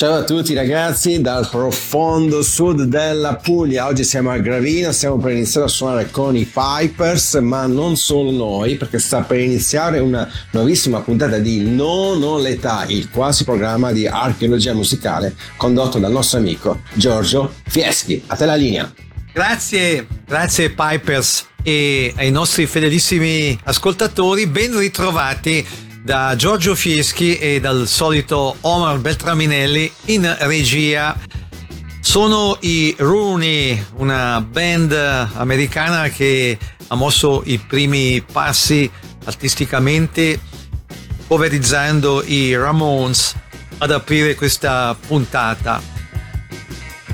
Ciao a tutti ragazzi dal profondo sud della Puglia. Oggi siamo a Gravina, stiamo per iniziare a suonare con i Pipers, ma non solo noi, perché sta per iniziare una nuovissima puntata di Non ho l'età, il quasi programma di archeologia musicale condotto dal nostro amico Giorgio Fieschi. A te la linea. Grazie, grazie Pipers e ai nostri fedelissimi ascoltatori, ben ritrovati da Giorgio Fieschi e dal solito Omar Beltraminelli in regia. Sono i Rooney, una band americana che ha mosso i primi passi artisticamente poverizzando i Ramones ad aprire questa puntata.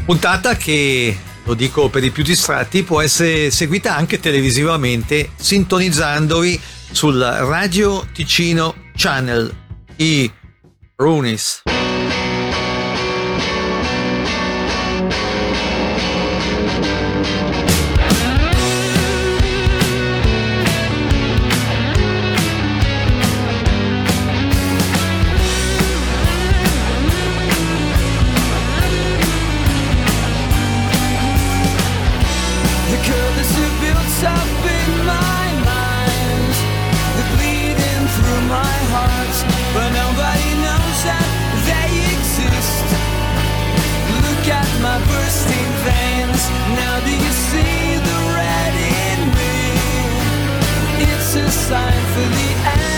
Puntata che, lo dico per i più distratti, può essere seguita anche televisivamente sintonizzandovi sul Radio Ticino Channel i Runis. for the end.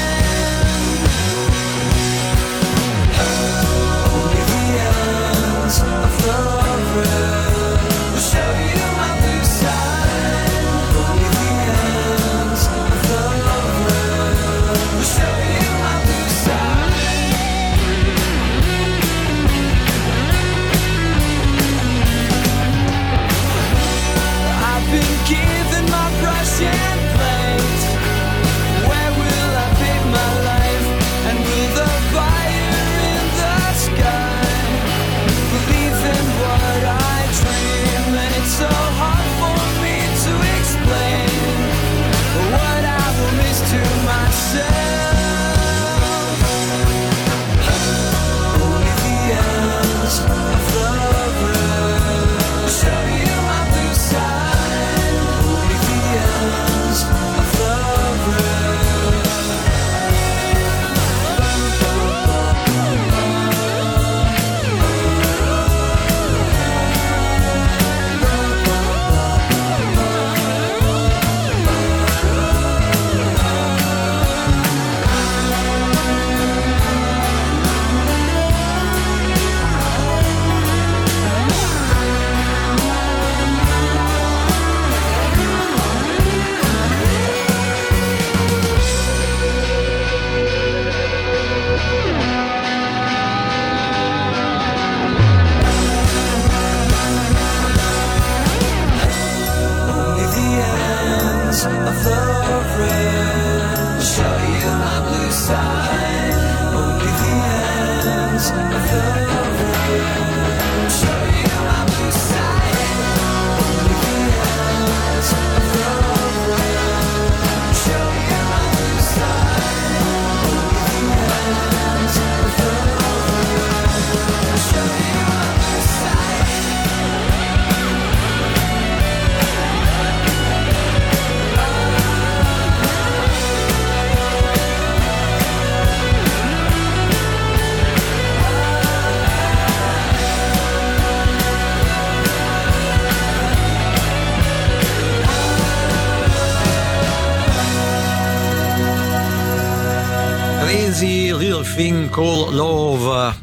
Called Love,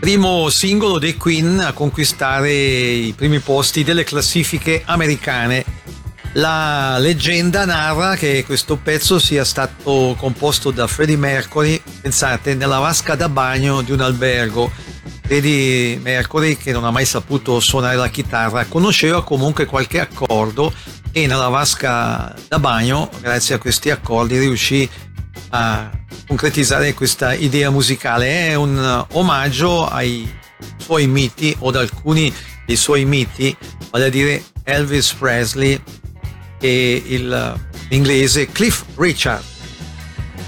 primo singolo dei Queen a conquistare i primi posti delle classifiche americane. La leggenda narra che questo pezzo sia stato composto da Freddie Mercury, pensate, nella vasca da bagno di un albergo. Freddie Mercury, che non ha mai saputo suonare la chitarra, conosceva comunque qualche accordo e nella vasca da bagno, grazie a questi accordi, riuscì a concretizzare questa idea musicale. È un omaggio ai suoi miti o ad alcuni dei suoi miti, vale a dire Elvis Presley e il, l'inglese Cliff Richard.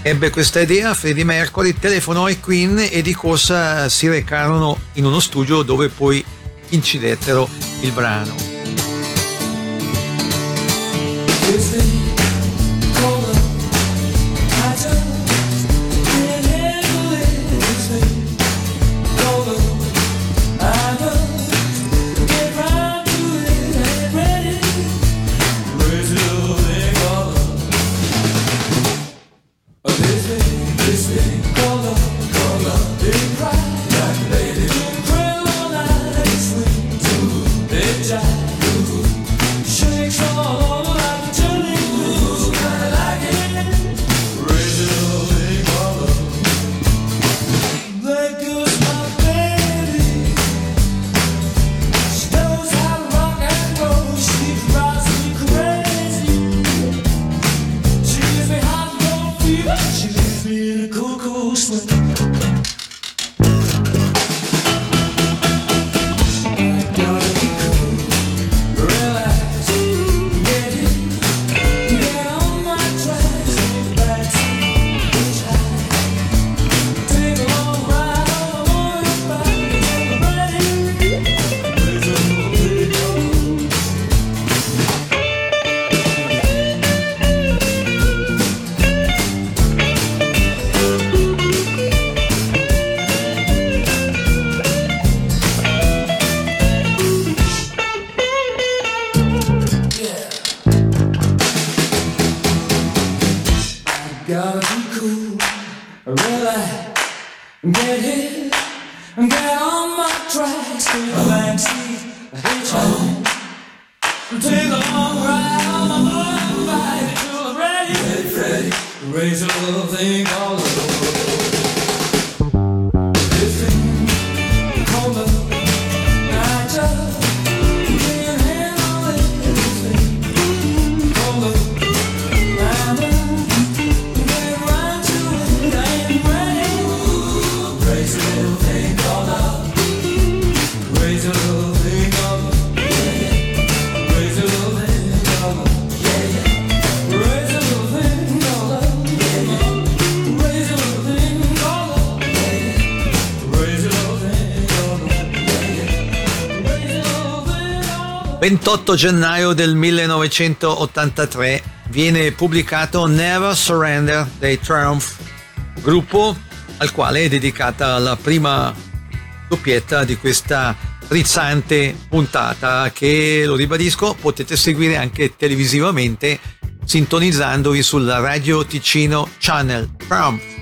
Ebbe questa idea, Freddie Mercury telefonò ai Queen e di corsa si recarono in uno studio dove poi incidettero il brano. Gennaio del 1983 viene pubblicato Never Surrender dei Triumph, gruppo al quale è dedicata la prima doppietta di questa frizzante puntata che, lo ribadisco, potete seguire anche televisivamente sintonizzandovi sul Radio Ticino Channel Triumph.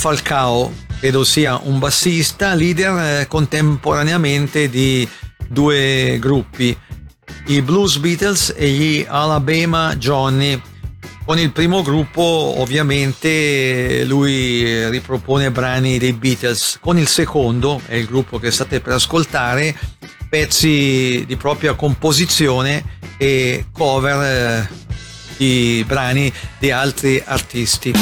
Falcao credo sia un bassista, leader eh, contemporaneamente di due gruppi, i Blues Beatles e gli Alabama Johnny. Con il primo gruppo ovviamente lui ripropone brani dei Beatles, con il secondo, è il gruppo che state per ascoltare, pezzi di propria composizione e cover eh, di brani di altri artisti.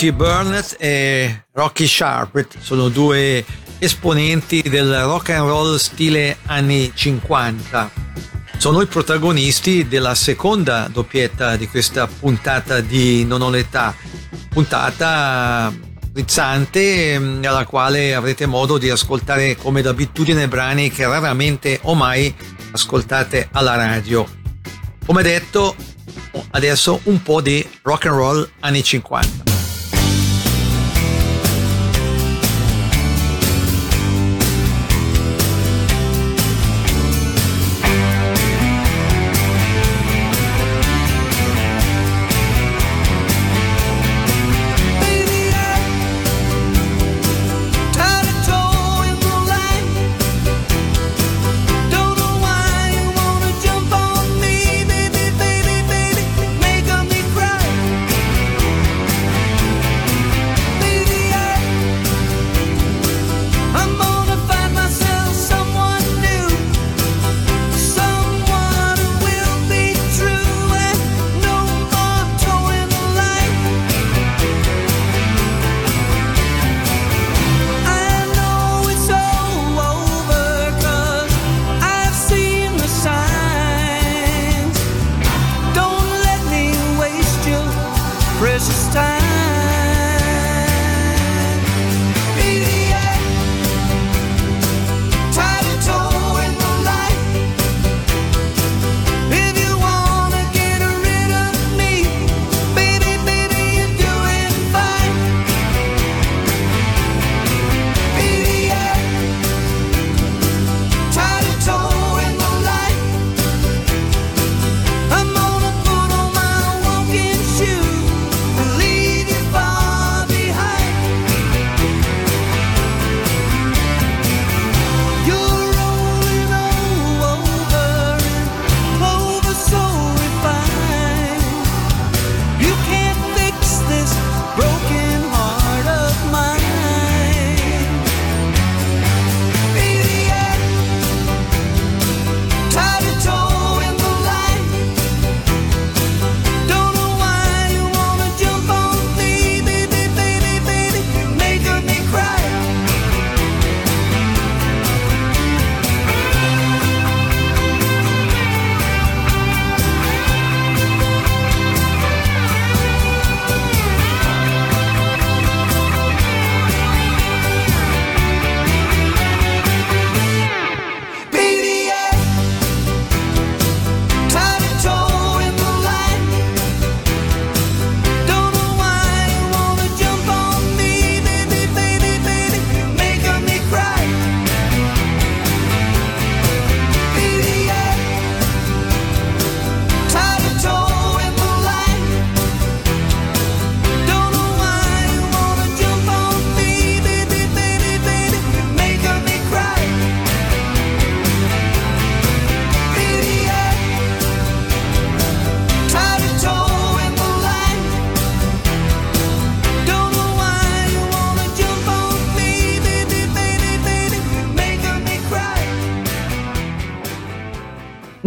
Rocky Burnett e Rocky Sharp sono due esponenti del rock and roll stile anni 50. Sono i protagonisti della seconda doppietta di questa puntata di Non ho l'età, puntata frizzante mm, alla quale avrete modo di ascoltare come d'abitudine brani che raramente o mai ascoltate alla radio. Come detto, adesso un po' di rock and roll anni 50.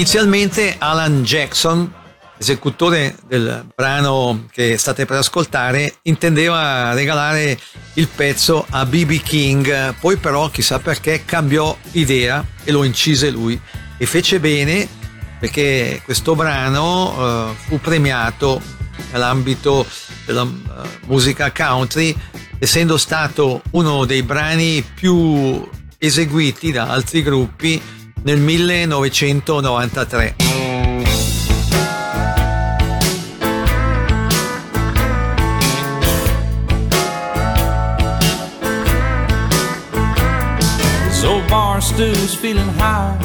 Inizialmente Alan Jackson, esecutore del brano che state per ascoltare, intendeva regalare il pezzo a BB King, poi però chissà perché cambiò idea e lo incise lui e fece bene perché questo brano uh, fu premiato nell'ambito della uh, musica country essendo stato uno dei brani più eseguiti da altri gruppi nel 1993. old bar feeling high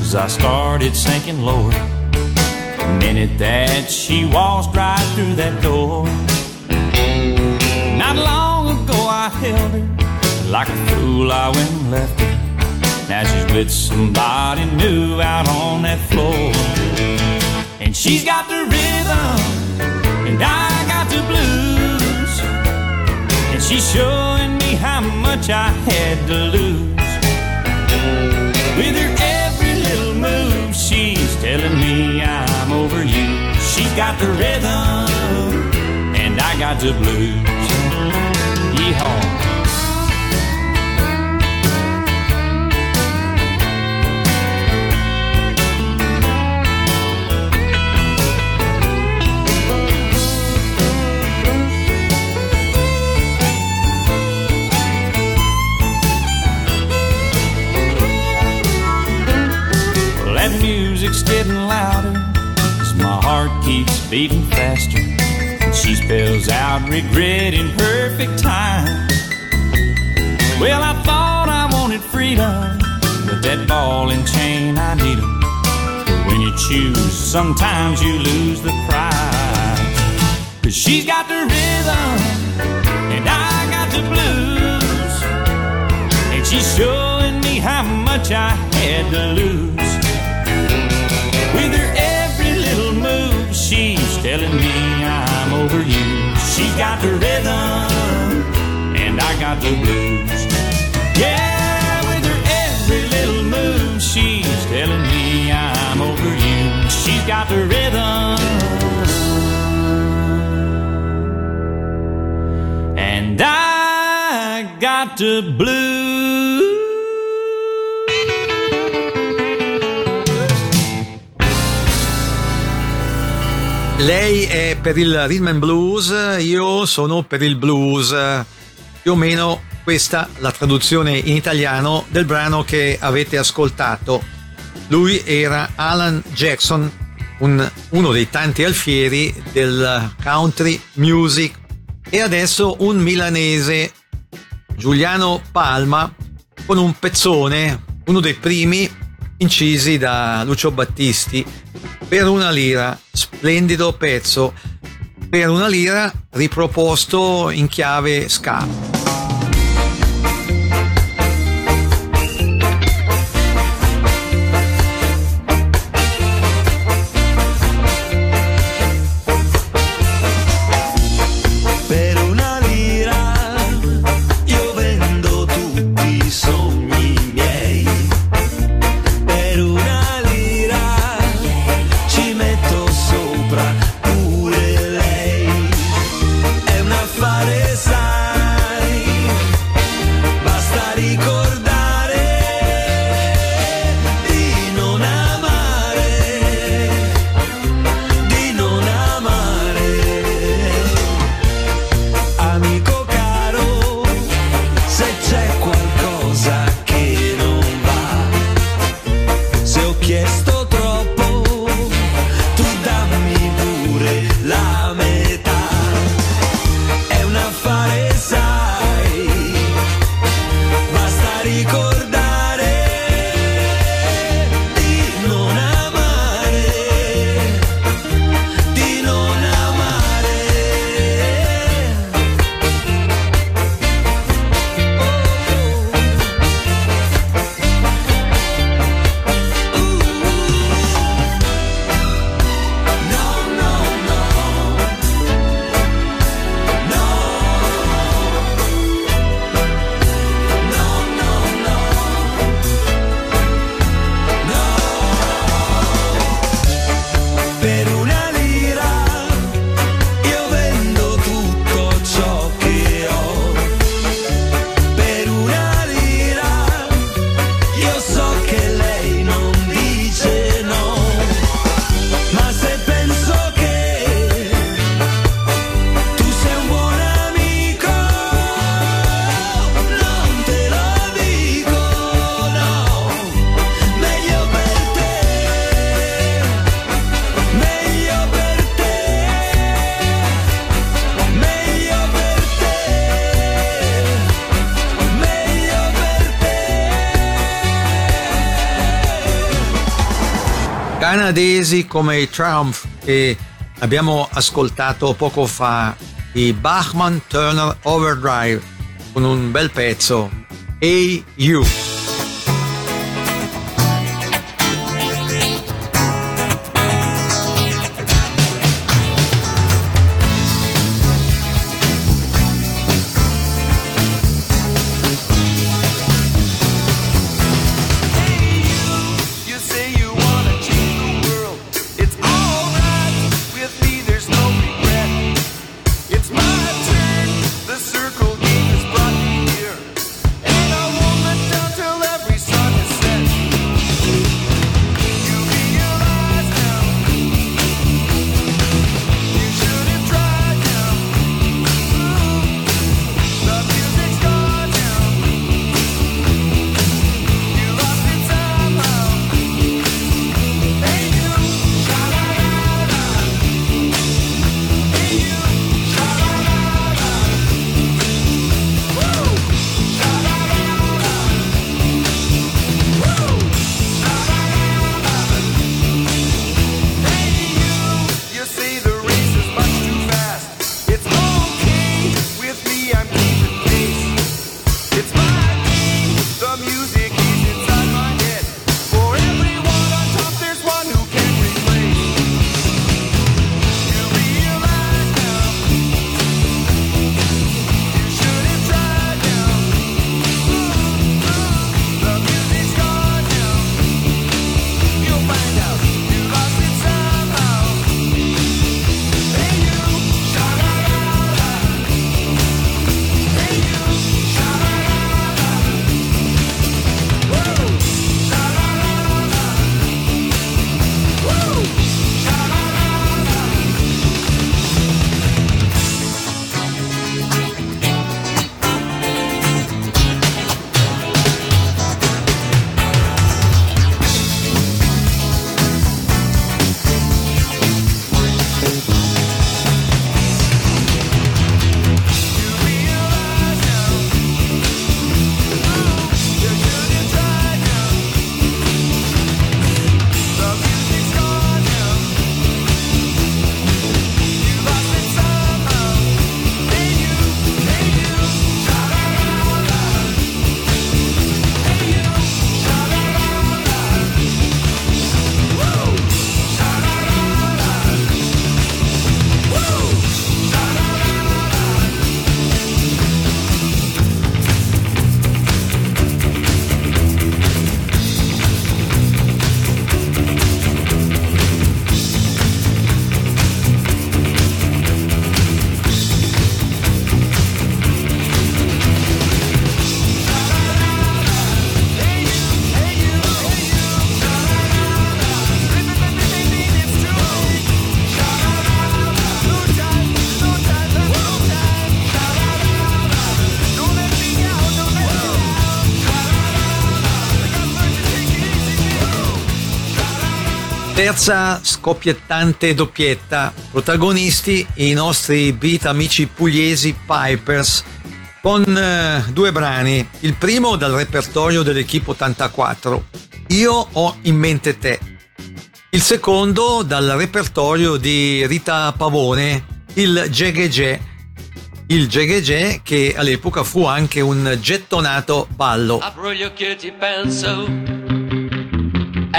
as I started sinking lower. The minute that she right through that door. Not long ago I held her like a fool I went and left her. Now she's with somebody new out on that floor. And she's got the rhythm, and I got the blues. And she's showing me how much I had to lose. With her every little move, she's telling me I'm over you. She's got the rhythm, and I got the blues. Yeehaw. Beating faster. And she spells out regret in perfect time. Well, I thought I wanted freedom, but that ball and chain, I need them. When you choose, sometimes you lose the prize. Cause she's got the rhythm, and I got the blues. And she's showing me how much I had to lose. With her every little move, she's telling me I'm over you. She's got the rhythm, and I got the blues. Yeah, with her every little move, she's telling me I'm over you. She's got the rhythm, and I got the blues. Lei è per il rhythm and blues, io sono per il blues. Più o meno questa la traduzione in italiano del brano che avete ascoltato. Lui era Alan Jackson, un, uno dei tanti alfieri del country music e adesso un milanese, Giuliano Palma, con un pezzone, uno dei primi incisi da Lucio Battisti per una lira, splendido pezzo, per una lira riproposto in chiave ska. Canadesi come i Triumph che abbiamo ascoltato poco fa, i Bachman Turner Overdrive con un bel pezzo, Hey terza scoppiettante doppietta, protagonisti i nostri beat amici pugliesi Pipers con eh, due brani, il primo dal repertorio dell'Equipe 84, Io ho in mente te, il secondo dal repertorio di Rita Pavone, il Gegege, il Gegege che all'epoca fu anche un gettonato ballo. Apro gli occhi e ti penso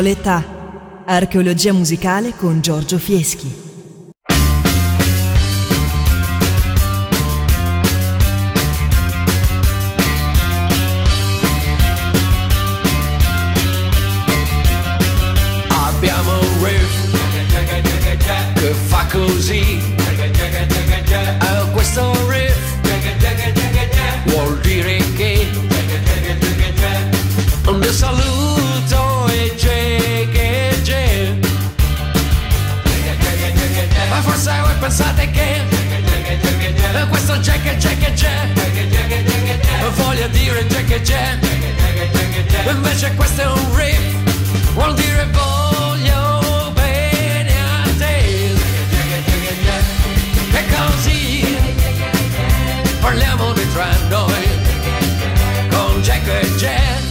Non ho l'età. Archeologia musicale con Giorgio Fieschi. Voglia dire c'è che c'è. Invece questo è un riff Vuol dire voglio bene a te. E così Parliamo di tra noi Con Jack e Jen.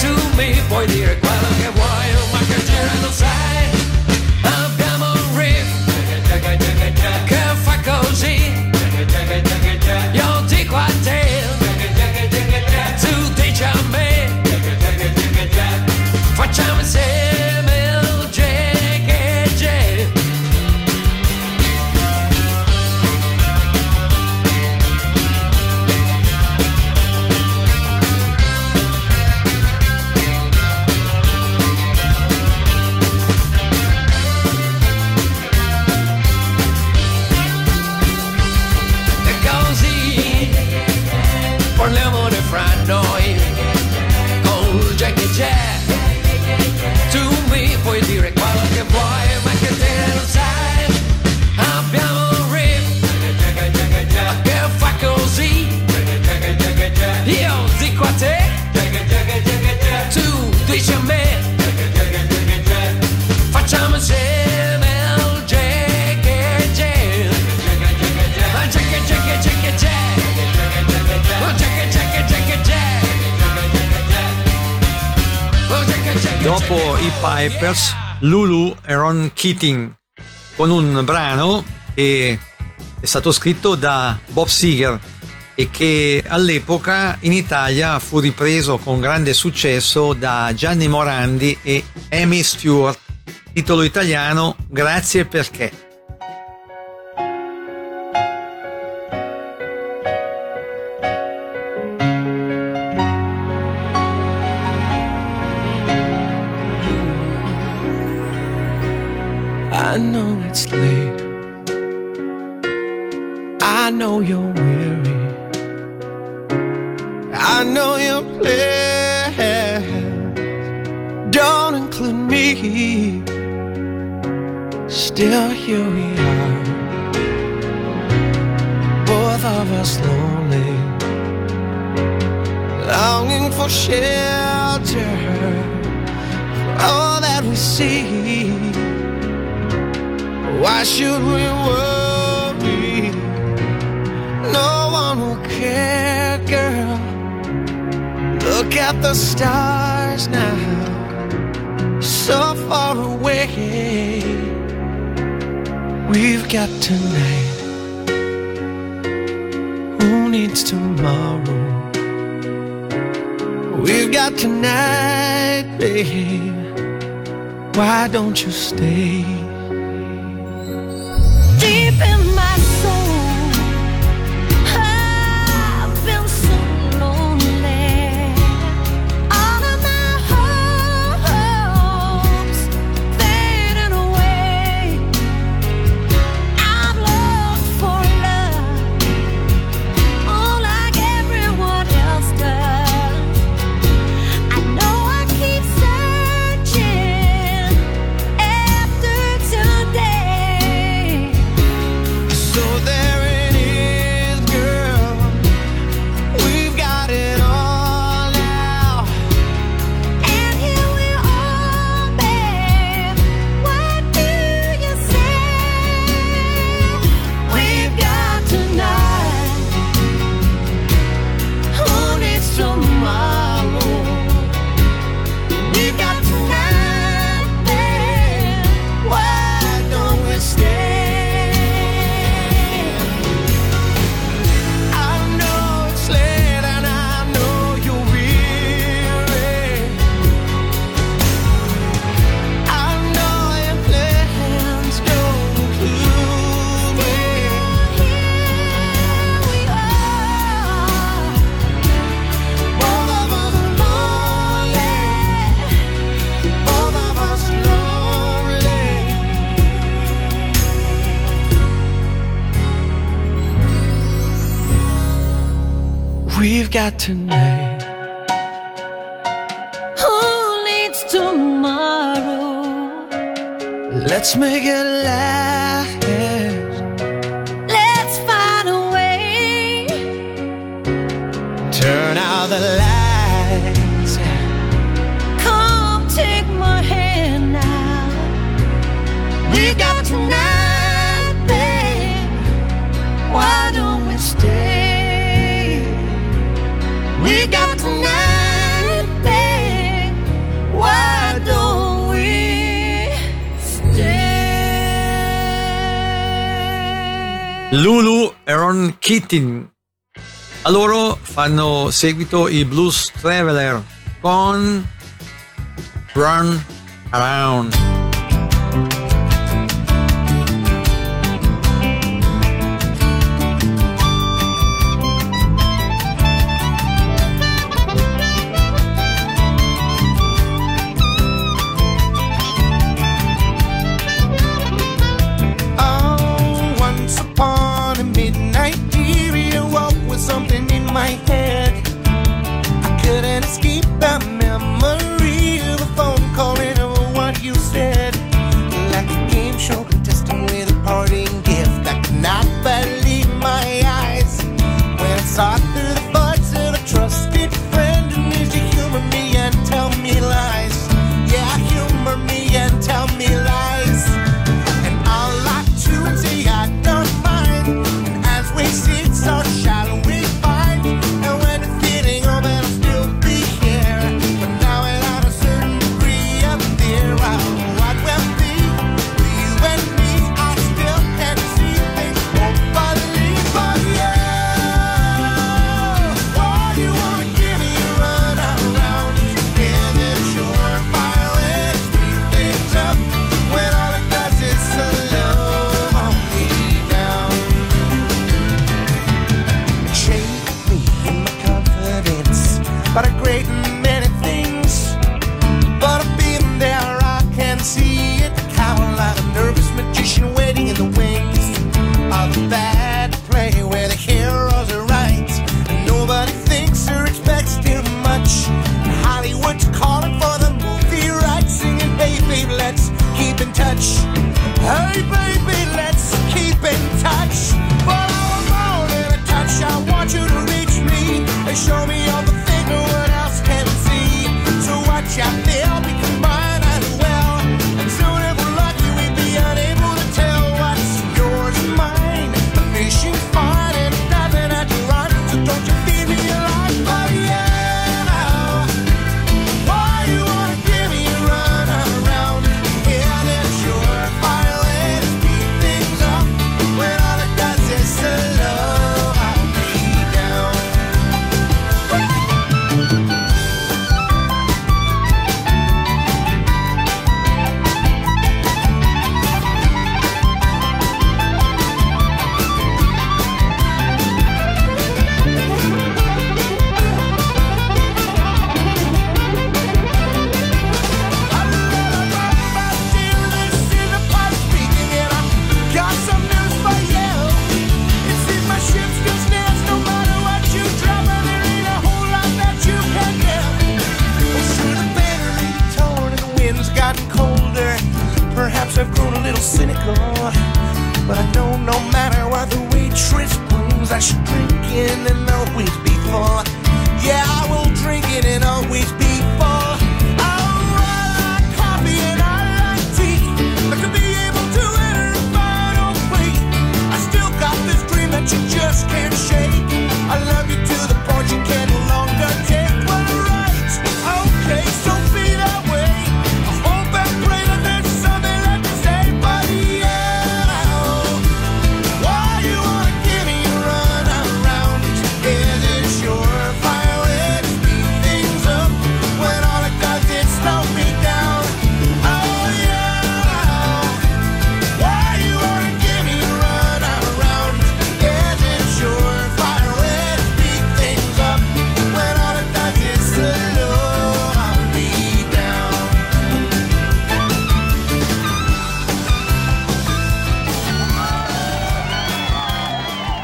Tu mi puoi dire quello che vuoi Ma che gira non sai Pipers, Lulu e Ron Keating con un brano che è stato scritto da Bob Seger e che all'epoca in Italia fu ripreso con grande successo da Gianni Morandi e Amy Stewart. Titolo italiano Grazie perché. It's late. I know you're weary. I know your plans don't include me. Still, here we are, both of us lonely, longing for shelter, for all that we see. Why should we worry? No one will care, girl. Look at the stars now, so far away. We've got tonight. Who needs tomorrow? We've got tonight, babe. Why don't you stay? We got tonight, babe. Why don't we stay? Lulu e Ron Keating. A loro fanno seguito i Blues Traveler con Run Around.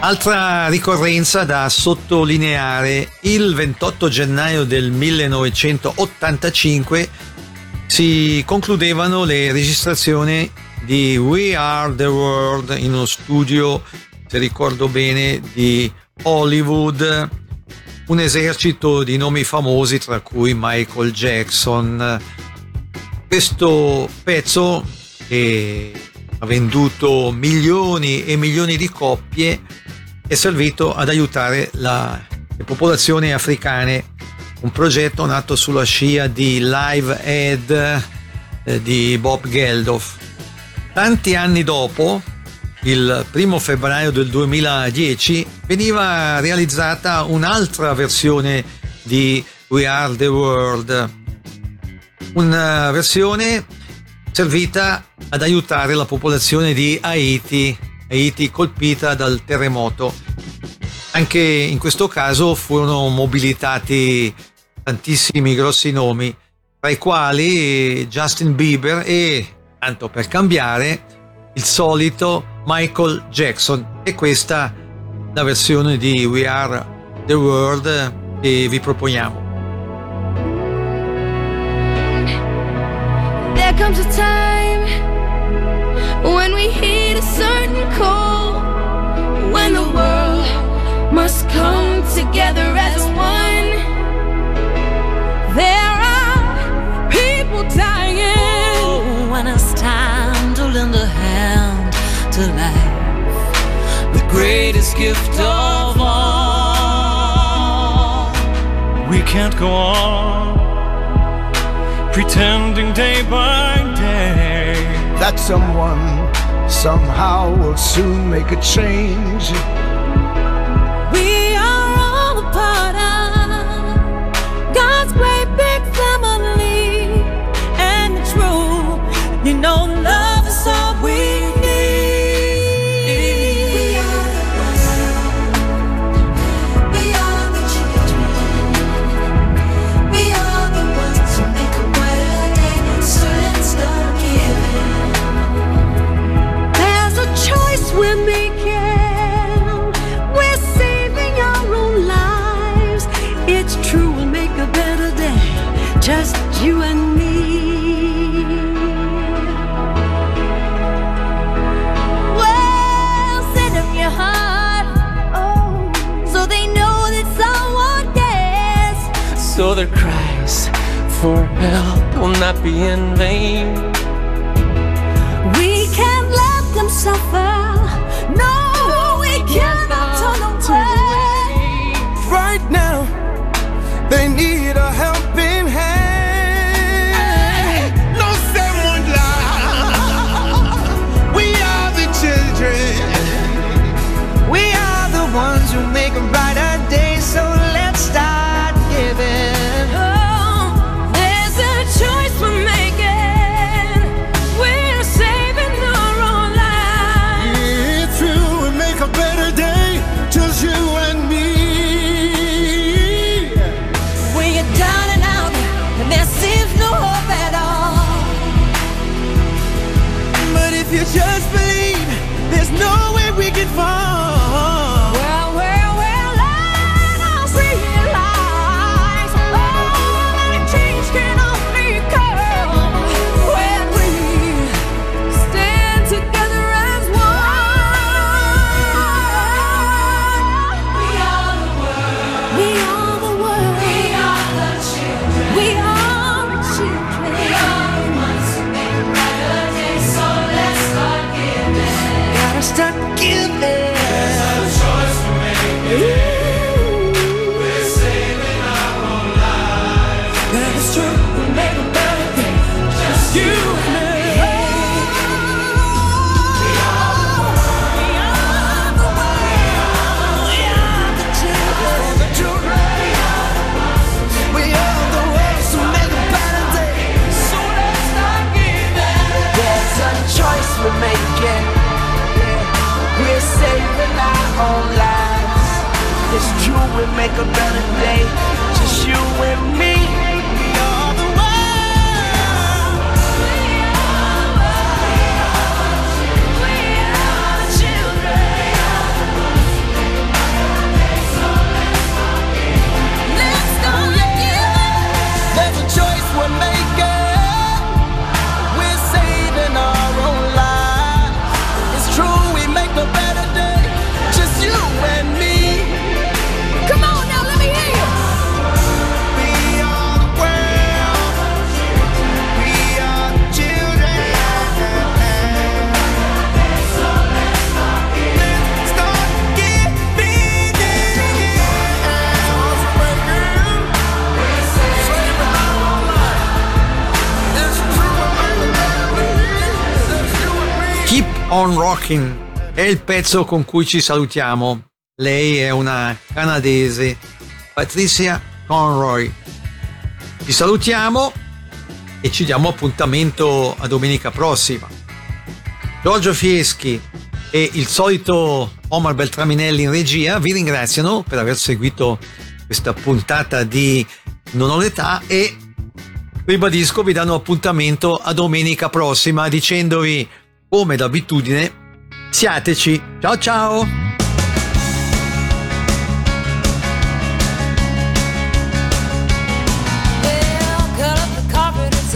Altra ricorrenza da sottolineare, il 28 gennaio del 1985 si concludevano le registrazioni di We Are the World in uno studio, se ricordo bene, di Hollywood, un esercito di nomi famosi tra cui Michael Jackson. Questo pezzo che ha venduto milioni e milioni di copie è servito ad aiutare la- le popolazioni africane, un progetto nato sulla scia di Live Aid eh, di Bob Geldof. Tanti anni dopo, il primo febbraio del 2010, veniva realizzata un'altra versione di We Are the World, una versione servita ad aiutare la popolazione di Haiti, Haiti colpita dal terremoto. Anche in questo caso furono mobilitati tantissimi grossi nomi, tra i quali Justin Bieber e, tanto per cambiare, il solito Michael Jackson. E questa la versione di We Are the World che vi proponiamo. There comes a time when we hit a certain call, when the world must come together as one. There are people dying. Oh, when it's time to lend a hand to life, the greatest gift of all. We can't go on pretending day by day. that someone somehow we'll soon make a change. We are all a part of God's great big family. And it's true, you know, So their cries for help will not be in vain. We can't let them suffer. No, we cannot turn away. Right now, they need a helping We make a better day. Just you and me. On Rockin' è il pezzo con cui ci salutiamo. Lei è una canadese, Patricia Conroy. Ci salutiamo e ci diamo appuntamento a domenica prossima. Giorgio Fieschi e il solito Omar Beltraminelli in regia vi ringraziano per aver seguito questa puntata di Non ho l'età e ribadisco vi danno appuntamento a domenica prossima dicendovi come d'abitudine siateci. Ciao ciao. Well, cut up the carpet, it's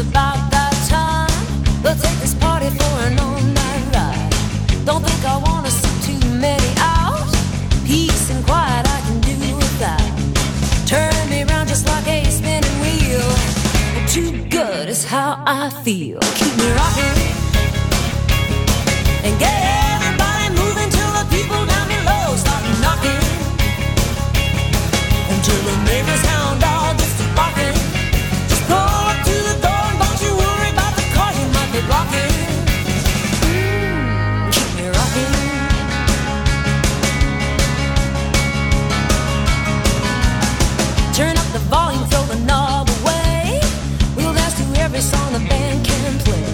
can play.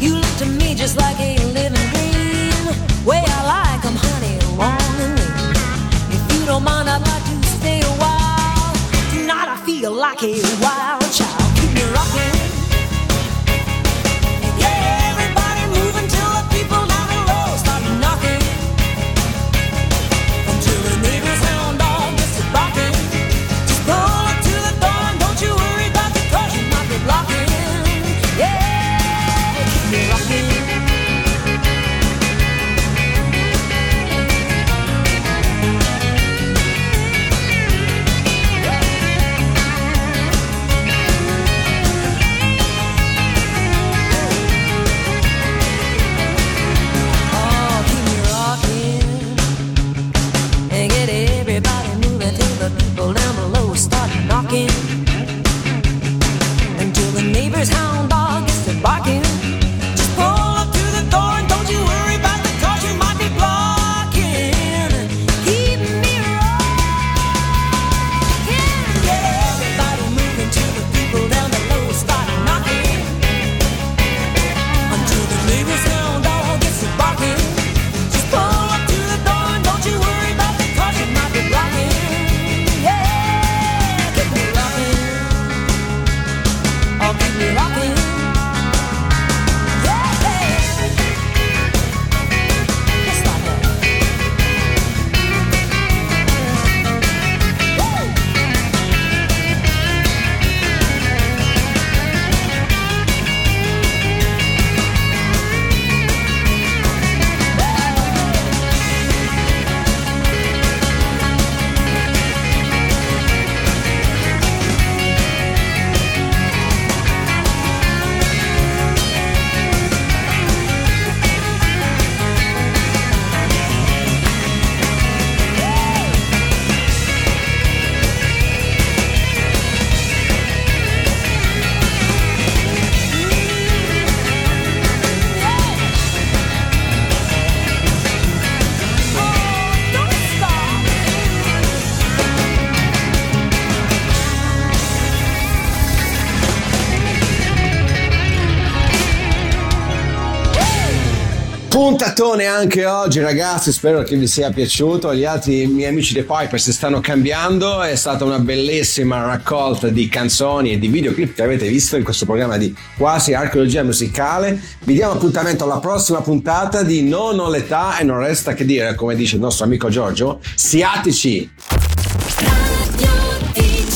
You look to me just like a living green. Way I honey, long and lean. If you don't mind, I'd like to stay a while. Tonight I feel like a wild Puntatone anche oggi ragazzi, spero che vi sia piaciuto. Gli altri miei amici dei Pipers stanno cambiando, è stata una bellissima raccolta di canzoni e di videoclip che avete visto in questo programma di quasi archeologia musicale. Vi diamo appuntamento alla prossima puntata di Non ho l'età e non resta che dire, come dice il nostro amico Giorgio, siatici!